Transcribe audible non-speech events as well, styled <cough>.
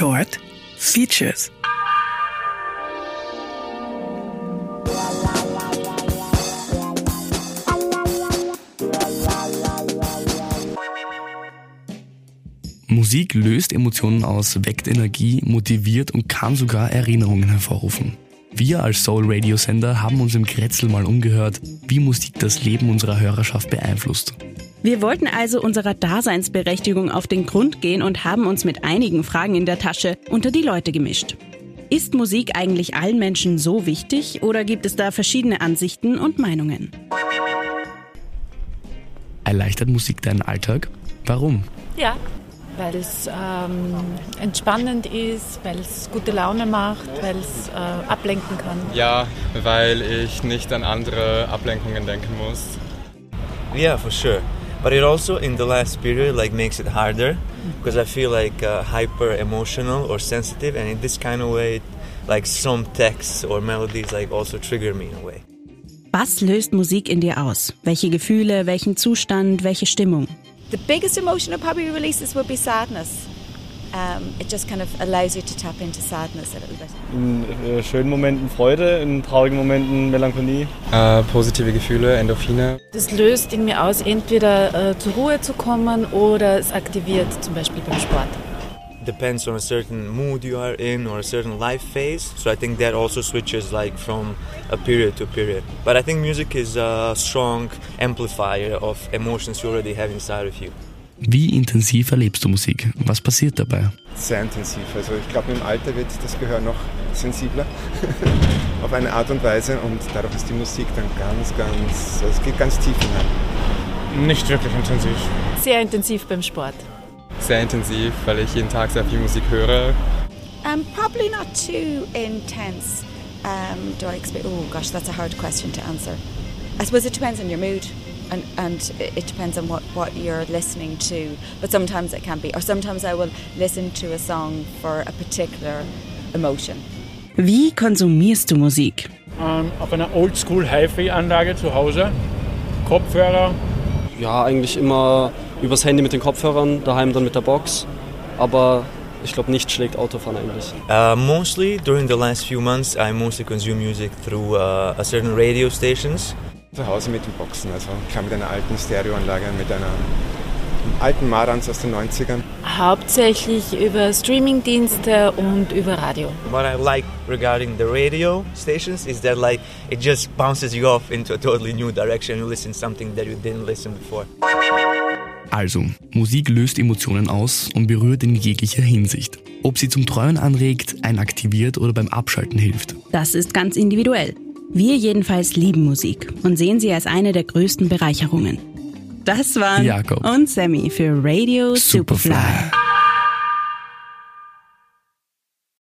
Short Features. Musik löst Emotionen aus, weckt Energie, motiviert und kann sogar Erinnerungen hervorrufen. Wir als Soul Radio Sender haben uns im Kretzel mal umgehört, wie Musik das Leben unserer Hörerschaft beeinflusst. Wir wollten also unserer Daseinsberechtigung auf den Grund gehen und haben uns mit einigen Fragen in der Tasche unter die Leute gemischt. Ist Musik eigentlich allen Menschen so wichtig oder gibt es da verschiedene Ansichten und Meinungen? Erleichtert Musik deinen Alltag? Warum? Ja, weil es ähm, entspannend ist, weil es gute Laune macht, weil es äh, ablenken kann. Ja, weil ich nicht an andere Ablenkungen denken muss. Yeah, for sure. But it also in the last period like makes it harder because I feel like uh, hyper emotional or sensitive, and in this kind of way, like some texts or melodies like also trigger me in a way. Was löst Musik in dir aus? Welche Gefühle, welchen Zustand, welche Stimmung? The biggest emotion it probably releases would be sadness. Um, it just kind of allows you to tap into sadness a little bit. In äh, schönen Momenten Freude, in traurigen Momenten Melancholie. Äh, positive Gefühle, Endorphine. Das löst in mir aus, entweder äh, zur Ruhe zu kommen oder es aktiviert, zum Beispiel beim Sport. Depends on a certain mood you are in or a certain life phase. So I think that also switches like from a period to period. But I think music is a strong amplifier of emotions you already have inside of you. Wie intensiv erlebst du Musik? Was passiert dabei? Sehr intensiv. Also ich glaube, im Alter wird das Gehör noch sensibler <laughs> auf eine Art und Weise und dadurch ist die Musik dann ganz, ganz, es geht ganz tief hinein. Nicht wirklich intensiv. Sehr intensiv beim Sport. Sehr intensiv, weil ich jeden Tag sehr viel Musik höre. Um, probably not too intense. Um, do I expect? Oh gosh, that's a hard question to answer. I suppose it depends on your mood. And, and it depends on what, what you're listening to. But sometimes it can be. Or sometimes I will listen to a song for a particular emotion. Wie konsumierst du Musik? Ähm, auf einer Oldschool HiFi-Anlage zu Hause. Kopfhörer. Ja, eigentlich immer übers Handy mit den Kopfhörern, daheim dann mit der Box. Aber ich glaube, nicht schlägt Autofahren eigentlich. Uh, mostly during the last few months, I mostly consume music through uh, a certain radio stations. Zu Hause mit den Boxen, also klar mit einer alten Stereoanlage, mit einer alten Marantz aus den 90ern. Hauptsächlich über Streamingdienste und über Radio. What I like regarding the radio stations is that like it just bounces you off into a totally new direction. You listen something that you didn't listen before. Also, Musik löst Emotionen aus und berührt in jeglicher Hinsicht. Ob sie zum Träumen anregt, einen aktiviert oder beim Abschalten hilft. Das ist ganz individuell. Wir jedenfalls lieben Musik und sehen sie als eine der größten Bereicherungen. Das waren Jakob und Sammy für Radio Superfly. Superfly.